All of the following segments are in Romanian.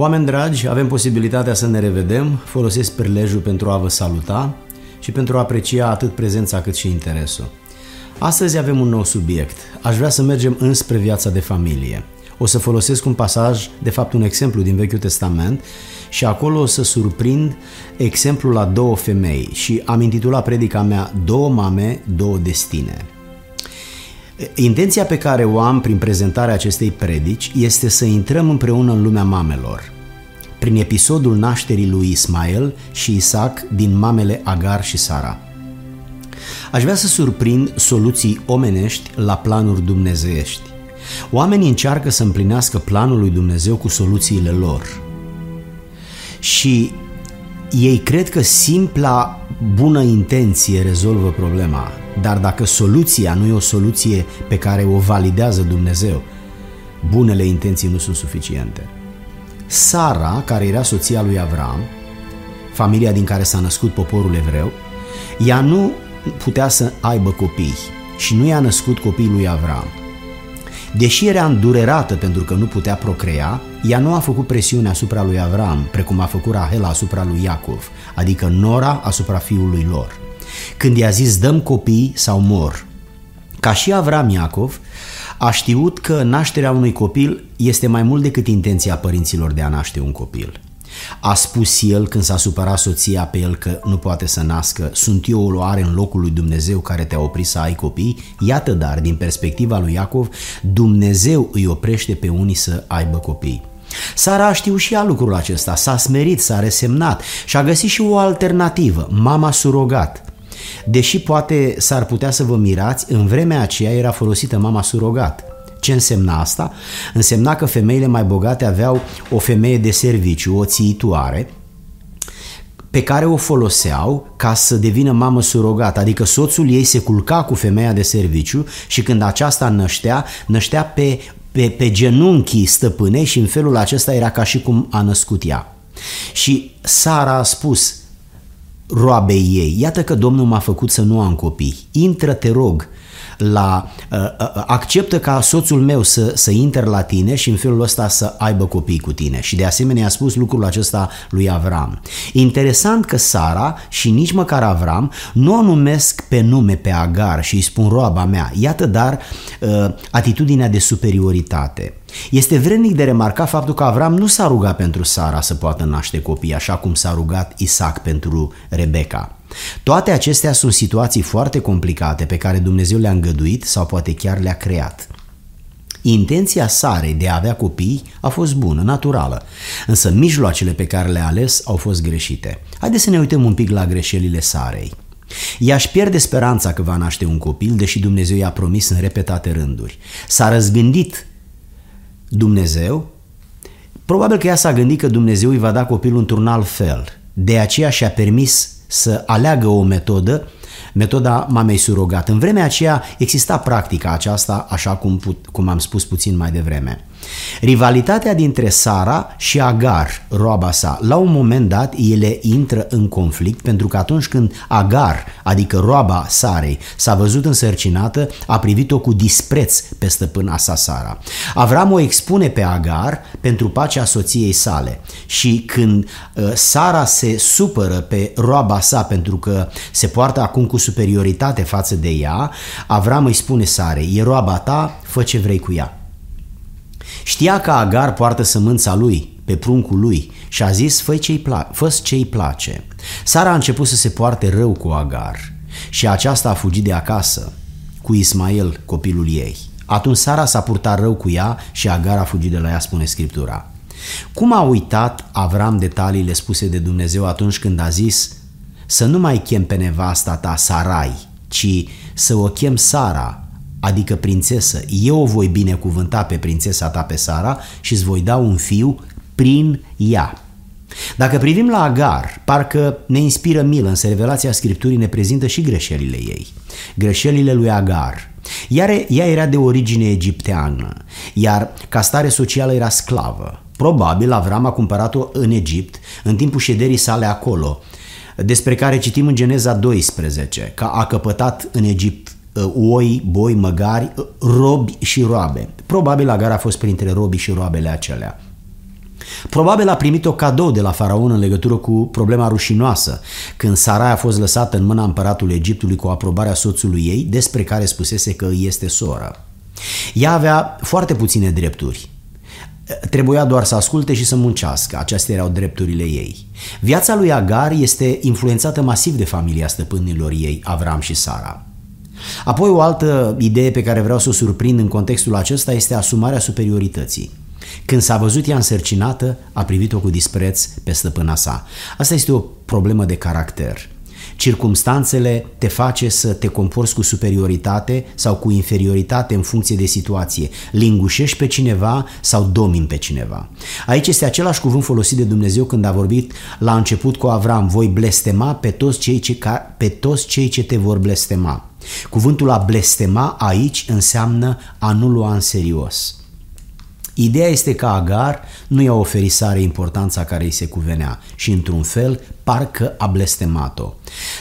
Oameni dragi, avem posibilitatea să ne revedem, folosesc prilejul pentru a vă saluta și pentru a aprecia atât prezența cât și interesul. Astăzi avem un nou subiect. Aș vrea să mergem înspre viața de familie. O să folosesc un pasaj, de fapt un exemplu din Vechiul Testament și acolo o să surprind exemplul la două femei și am intitulat predica mea Două mame, două destine. Intenția pe care o am prin prezentarea acestei predici este să intrăm împreună în lumea mamelor, prin episodul nașterii lui Ismael și Isaac din mamele Agar și Sara. Aș vrea să surprind soluții omenești la planuri dumnezeiești. Oamenii încearcă să împlinească planul lui Dumnezeu cu soluțiile lor. Și ei cred că simpla bună intenție rezolvă problema, dar dacă soluția nu e o soluție pe care o validează Dumnezeu, bunele intenții nu sunt suficiente. Sara, care era soția lui Avram, familia din care s-a născut poporul evreu, ea nu putea să aibă copii și nu i-a născut copiii lui Avram. Deși era îndurerată pentru că nu putea procrea, ea nu a făcut presiune asupra lui Avram, precum a făcut Rahel asupra lui Iacov, adică Nora asupra fiului lor. Când i-a zis dăm copii sau mor, ca și Avram Iacov, a știut că nașterea unui copil este mai mult decât intenția părinților de a naște un copil. A spus el când s-a supărat soția pe el că nu poate să nască, sunt eu o luare în locul lui Dumnezeu care te-a oprit să ai copii? Iată dar, din perspectiva lui Iacov, Dumnezeu îi oprește pe unii să aibă copii. Sara a știut și ea lucrul acesta, s-a smerit, s-a resemnat și a găsit și o alternativă, mama surogat. Deși poate s-ar putea să vă mirați, în vremea aceea era folosită mama surogat. Ce însemna asta? Însemna că femeile mai bogate aveau o femeie de serviciu, o țiitoare, pe care o foloseau ca să devină mamă surogat, adică soțul ei se culca cu femeia de serviciu și când aceasta năștea, năștea pe, pe, pe genunchii stăpânei și în felul acesta era ca și cum a născut ea. Și Sara a spus roabei ei, iată că Domnul m-a făcut să nu am copii, intră te rog la uh, uh, acceptă ca soțul meu să, să intre la tine și în felul ăsta să aibă copii cu tine. Și de asemenea a spus lucrul acesta lui Avram. Interesant că Sara și nici măcar Avram nu o numesc pe nume pe Agar și îi spun roaba mea. Iată dar uh, atitudinea de superioritate. Este vrednic de remarcat faptul că Avram nu s-a rugat pentru Sara să poată naște copii, așa cum s-a rugat Isaac pentru Rebecca. Toate acestea sunt situații foarte complicate pe care Dumnezeu le-a îngăduit sau poate chiar le-a creat. Intenția Sarei de a avea copii a fost bună, naturală, însă mijloacele pe care le-a ales au fost greșite. Haideți să ne uităm un pic la greșelile Sarei. Ea își pierde speranța că va naște un copil, deși Dumnezeu i-a promis în repetate rânduri. S-a răzgândit Dumnezeu, probabil că ea s-a gândit că Dumnezeu îi va da copilul într-un alt fel. De aceea și-a permis să aleagă o metodă, metoda mamei surogat. În vremea aceea exista practica aceasta, așa cum, cum am spus puțin mai devreme. Rivalitatea dintre Sara și Agar, roaba sa, la un moment dat ele intră în conflict pentru că atunci când Agar, adică roaba Sarei, s-a văzut însărcinată, a privit-o cu dispreț pe stăpâna sa Sara. Avram o expune pe Agar pentru pacea soției sale și când uh, Sara se supără pe roaba sa pentru că se poartă acum cu superioritate față de ea, Avram îi spune Sarei, e roaba ta, fă ce vrei cu ea. Știa că Agar poartă sămânța lui, pe pruncul lui și a zis, fă ce-i, pla- fă ce-i place. Sara a început să se poarte rău cu Agar și aceasta a fugit de acasă cu Ismael, copilul ei. Atunci Sara s-a purtat rău cu ea și Agar a fugit de la ea, spune Scriptura. Cum a uitat Avram detaliile spuse de Dumnezeu atunci când a zis să nu mai chem pe nevasta ta Sarai, ci să o chem Sara, adică prințesă, eu o voi binecuvânta pe prințesa ta pe Sara și îți voi da un fiu prin ea. Dacă privim la Agar, parcă ne inspiră milă, însă revelația Scripturii ne prezintă și greșelile ei. Greșelile lui Agar. Iar ea era de origine egipteană, iar ca stare socială era sclavă. Probabil Avram a cumpărat-o în Egipt, în timpul șederii sale acolo, despre care citim în Geneza 12, că a căpătat în Egipt Uh, oi, boi, măgari, uh, robi și roabe. Probabil Agar a fost printre robii și roabele acelea. Probabil a primit o cadou de la faraon în legătură cu problema rușinoasă, când Sarai a fost lăsată în mâna împăratului Egiptului cu aprobarea soțului ei, despre care spusese că îi este soră. Ea avea foarte puține drepturi. Trebuia doar să asculte și să muncească, acestea erau drepturile ei. Viața lui Agar este influențată masiv de familia stăpânilor ei, Avram și Sara. Apoi o altă idee pe care vreau să o surprind în contextul acesta este asumarea superiorității. Când s-a văzut ea însărcinată, a privit-o cu dispreț pe stăpâna sa. Asta este o problemă de caracter. Circumstanțele te face să te comporți cu superioritate sau cu inferioritate în funcție de situație. Lingușești pe cineva sau domini pe cineva. Aici este același cuvânt folosit de Dumnezeu când a vorbit la început cu Avram, voi blestema pe toți cei ce, pe toți cei ce te vor blestema. Cuvântul a blestema aici înseamnă a nu lua în serios. Ideea este că Agar nu i-a oferit Sare importanța care îi se cuvenea și, într-un fel, parcă a blestemat-o.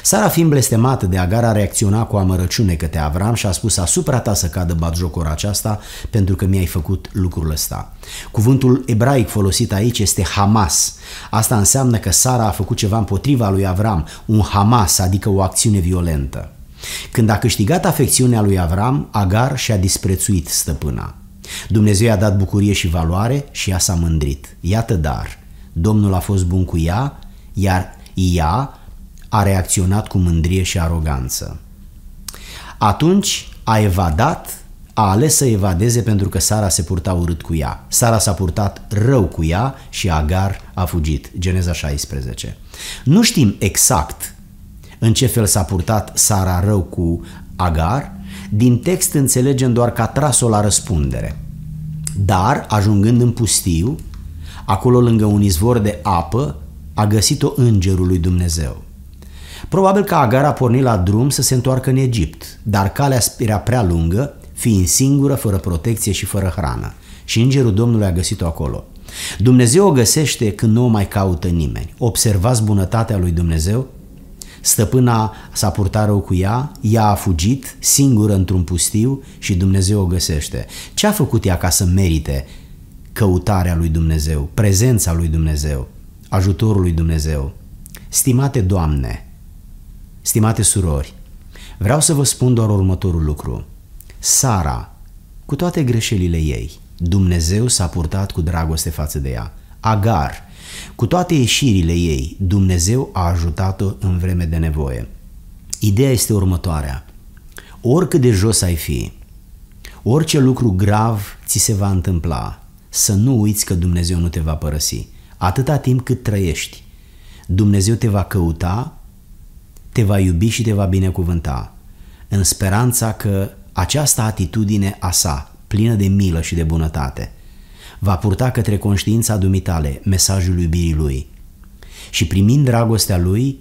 Sara fiind blestemată de Agar a reacționat cu amărăciune către Avram și a spus asupra ta să cadă batjocora aceasta pentru că mi-ai făcut lucrul ăsta. Cuvântul ebraic folosit aici este Hamas. Asta înseamnă că Sara a făcut ceva împotriva lui Avram, un Hamas, adică o acțiune violentă. Când a câștigat afecțiunea lui Avram, Agar și-a disprețuit stăpâna. Dumnezeu i-a dat bucurie și valoare și ea s-a mândrit. Iată dar, Domnul a fost bun cu ea, iar ea a reacționat cu mândrie și aroganță. Atunci a evadat, a ales să evadeze pentru că Sara se purta urât cu ea. Sara s-a purtat rău cu ea și Agar a fugit. Geneza 16. Nu știm exact în ce fel s-a purtat Sara rău cu Agar, din text înțelegem doar că a tras-o la răspundere. Dar, ajungând în pustiu, acolo lângă un izvor de apă, a găsit-o îngerul lui Dumnezeu. Probabil că Agar a pornit la drum să se întoarcă în Egipt, dar calea era prea lungă, fiind singură, fără protecție și fără hrană. Și îngerul Domnului a găsit-o acolo. Dumnezeu o găsește când nu o mai caută nimeni. Observați bunătatea lui Dumnezeu Stăpâna s-a purtat rău cu ea, ea a fugit, singură într-un pustiu și Dumnezeu o găsește. Ce a făcut ea ca să merite căutarea lui Dumnezeu, prezența lui Dumnezeu, ajutorul lui Dumnezeu? Stimate Doamne, stimate surori, vreau să vă spun doar următorul lucru. Sara, cu toate greșelile ei, Dumnezeu s-a purtat cu dragoste față de ea. Agar, cu toate ieșirile ei, Dumnezeu a ajutat-o în vreme de nevoie. Ideea este următoarea. Oricât de jos ai fi, orice lucru grav ți se va întâmpla, să nu uiți că Dumnezeu nu te va părăsi. Atâta timp cât trăiești, Dumnezeu te va căuta, te va iubi și te va binecuvânta, în speranța că această atitudine a sa, plină de milă și de bunătate, va purta către conștiința dumitale mesajul iubirii lui și primind dragostea lui,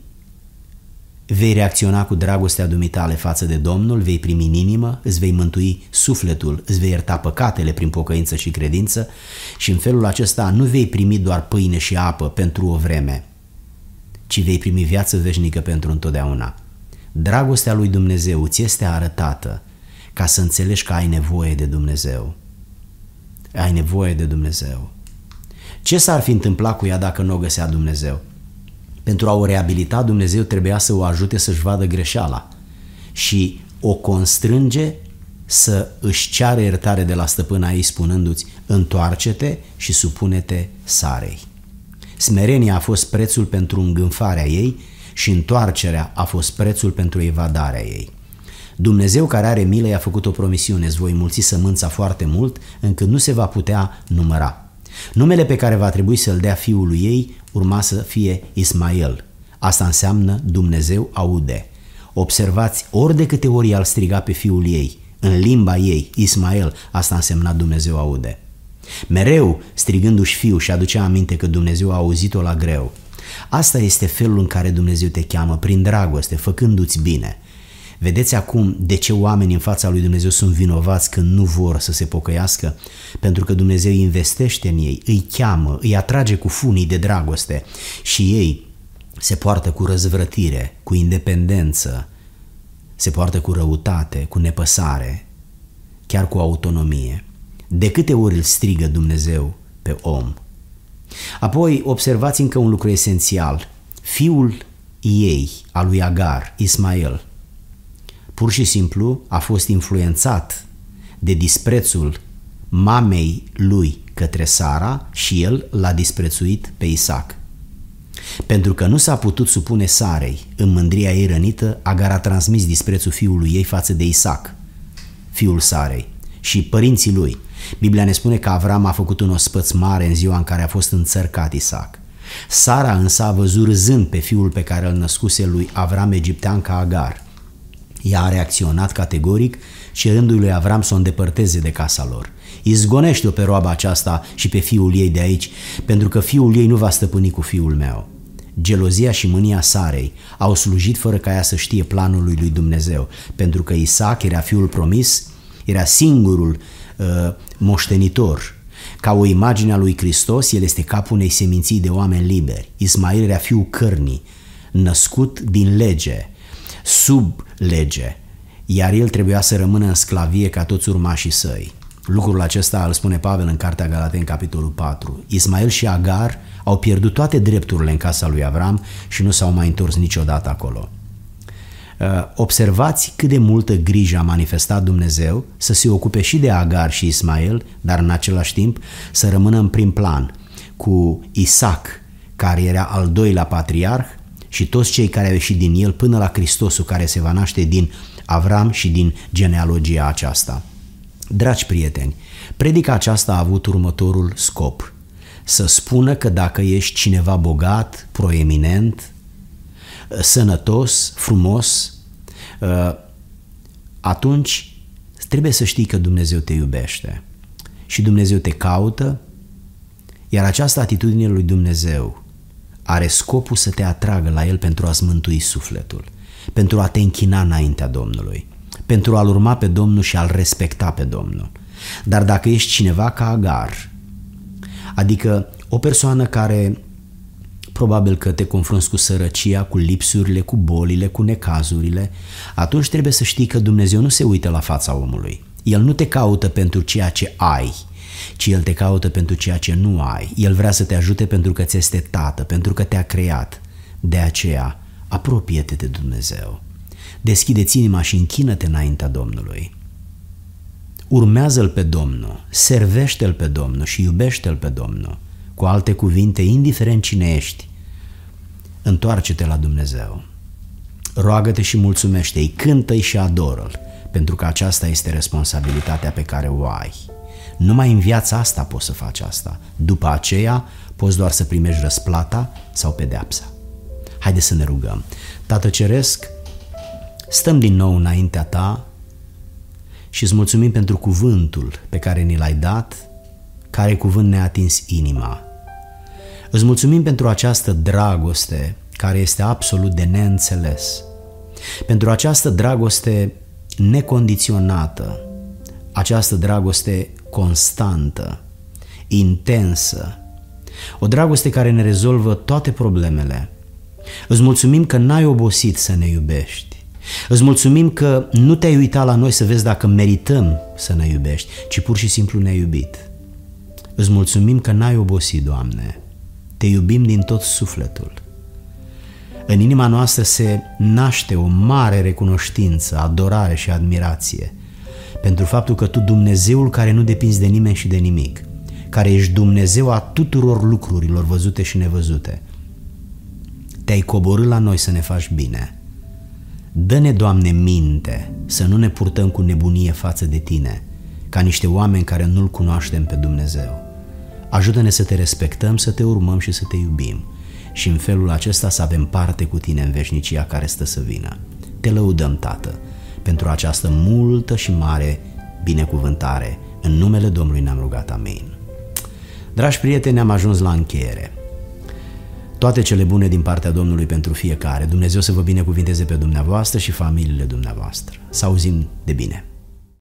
vei reacționa cu dragostea dumitale față de Domnul, vei primi în inimă, îți vei mântui sufletul, îți vei ierta păcatele prin pocăință și credință și în felul acesta nu vei primi doar pâine și apă pentru o vreme, ci vei primi viață veșnică pentru întotdeauna. Dragostea lui Dumnezeu ți este arătată ca să înțelegi că ai nevoie de Dumnezeu ai nevoie de Dumnezeu. Ce s-ar fi întâmplat cu ea dacă nu o găsea Dumnezeu? Pentru a o reabilita, Dumnezeu trebuia să o ajute să-și vadă greșeala și o constrânge să își ceară iertare de la stăpâna ei spunându-ți întoarce-te și supune-te Sarei. Smerenia a fost prețul pentru îngânfarea ei și întoarcerea a fost prețul pentru evadarea ei. Dumnezeu care are milă i-a făcut o promisiune, îți voi mulți sămânța foarte mult, încât nu se va putea număra. Numele pe care va trebui să-l dea fiului ei urma să fie Ismael. Asta înseamnă Dumnezeu aude. Observați, ori de câte ori al striga pe fiul ei, în limba ei, Ismael, asta însemna Dumnezeu aude. Mereu, strigându-și fiul și aducea aminte că Dumnezeu a auzit-o la greu. Asta este felul în care Dumnezeu te cheamă, prin dragoste, făcându-ți bine. Vedeți acum de ce oamenii în fața lui Dumnezeu sunt vinovați când nu vor să se pocăiască? Pentru că Dumnezeu investește în ei, îi cheamă, îi atrage cu funii de dragoste și ei se poartă cu răzvrătire, cu independență, se poartă cu răutate, cu nepăsare, chiar cu autonomie. De câte ori îl strigă Dumnezeu pe om? Apoi observați încă un lucru esențial. Fiul ei, a lui Agar, Ismael, pur și simplu a fost influențat de disprețul mamei lui către Sara și el l-a disprețuit pe Isaac. Pentru că nu s-a putut supune Sarei în mândria ei rănită, Agar a transmis disprețul fiului ei față de Isaac, fiul Sarei, și părinții lui. Biblia ne spune că Avram a făcut un ospăț mare în ziua în care a fost înțărcat Isaac. Sara însă a văzut râzând pe fiul pe care îl născuse lui Avram egiptean ca Agar. Ea a reacționat categoric cerându-i lui Avram să o îndepărteze de casa lor. Izgonește-o pe roaba aceasta și pe fiul ei de aici, pentru că fiul ei nu va stăpâni cu fiul meu. Gelozia și mânia Sarei au slujit fără ca ea să știe planul lui, lui Dumnezeu, pentru că Isaac era fiul promis, era singurul uh, moștenitor. Ca o imagine a lui Hristos, el este capul unei seminții de oameni liberi. Ismail era fiul cărnii, născut din lege, sub lege, iar el trebuia să rămână în sclavie ca toți urmașii săi. Lucrul acesta îl spune Pavel în Cartea Galatei, în capitolul 4. Ismael și Agar au pierdut toate drepturile în casa lui Avram și nu s-au mai întors niciodată acolo. Uh, observați cât de multă grijă a manifestat Dumnezeu să se ocupe și de Agar și Ismael, dar în același timp să rămână în prim plan cu Isaac, care era al doilea patriarh, și toți cei care au ieșit din el până la Hristosul care se va naște din Avram și din genealogia aceasta. Dragi prieteni, predica aceasta a avut următorul scop. Să spună că dacă ești cineva bogat, proeminent, sănătos, frumos, ă, atunci trebuie să știi că Dumnezeu te iubește și Dumnezeu te caută, iar această atitudine lui Dumnezeu are scopul să te atragă la El pentru a-ți mântui sufletul, pentru a te închina înaintea Domnului pentru a-L urma pe Domnul și a-L respecta pe Domnul. Dar dacă ești cineva ca Agar, adică o persoană care probabil că te confrunți cu sărăcia, cu lipsurile, cu bolile, cu necazurile, atunci trebuie să știi că Dumnezeu nu se uită la fața omului. El nu te caută pentru ceea ce ai, ci El te caută pentru ceea ce nu ai. El vrea să te ajute pentru că ți este tată, pentru că te-a creat. De aceea, apropie-te de Dumnezeu. Deschide-ți inima și închină-te înaintea Domnului. Urmează-L pe Domnul, servește-L pe Domnul și iubește-L pe Domnul. Cu alte cuvinte, indiferent cine ești, întoarce-te la Dumnezeu. Roagă-te și mulțumește-i, cântă-i și adoră-L, pentru că aceasta este responsabilitatea pe care o ai. Numai în viața asta poți să faci asta. După aceea poți doar să primești răsplata sau pedeapsa. Haideți să ne rugăm. Tată Ceresc, Stăm din nou înaintea ta și îți mulțumim pentru cuvântul pe care ni l-ai dat, care cuvânt ne-a atins inima. Îți mulțumim pentru această dragoste care este absolut de neînțeles, pentru această dragoste necondiționată, această dragoste constantă, intensă, o dragoste care ne rezolvă toate problemele. Îți mulțumim că n-ai obosit să ne iubești, Îți mulțumim că nu te-ai uitat la noi să vezi dacă merităm să ne iubești, ci pur și simplu ne-ai iubit. Îți mulțumim că n-ai obosit, Doamne. Te iubim din tot sufletul. În inima noastră se naște o mare recunoștință, adorare și admirație pentru faptul că Tu, Dumnezeul care nu depinzi de nimeni și de nimic, care ești Dumnezeu a tuturor lucrurilor văzute și nevăzute, te-ai coborât la noi să ne faci bine – Dă-ne, Doamne, minte să nu ne purtăm cu nebunie față de Tine, ca niște oameni care nu-L cunoaștem pe Dumnezeu. Ajută-ne să Te respectăm, să Te urmăm și să Te iubim și în felul acesta să avem parte cu Tine în veșnicia care stă să vină. Te lăudăm, Tată, pentru această multă și mare binecuvântare. În numele Domnului ne-am rugat, amin. Dragi prieteni, am ajuns la încheiere. Toate cele bune din partea Domnului pentru fiecare. Dumnezeu să vă binecuvinteze pe dumneavoastră și familiile dumneavoastră. Să auzim de bine!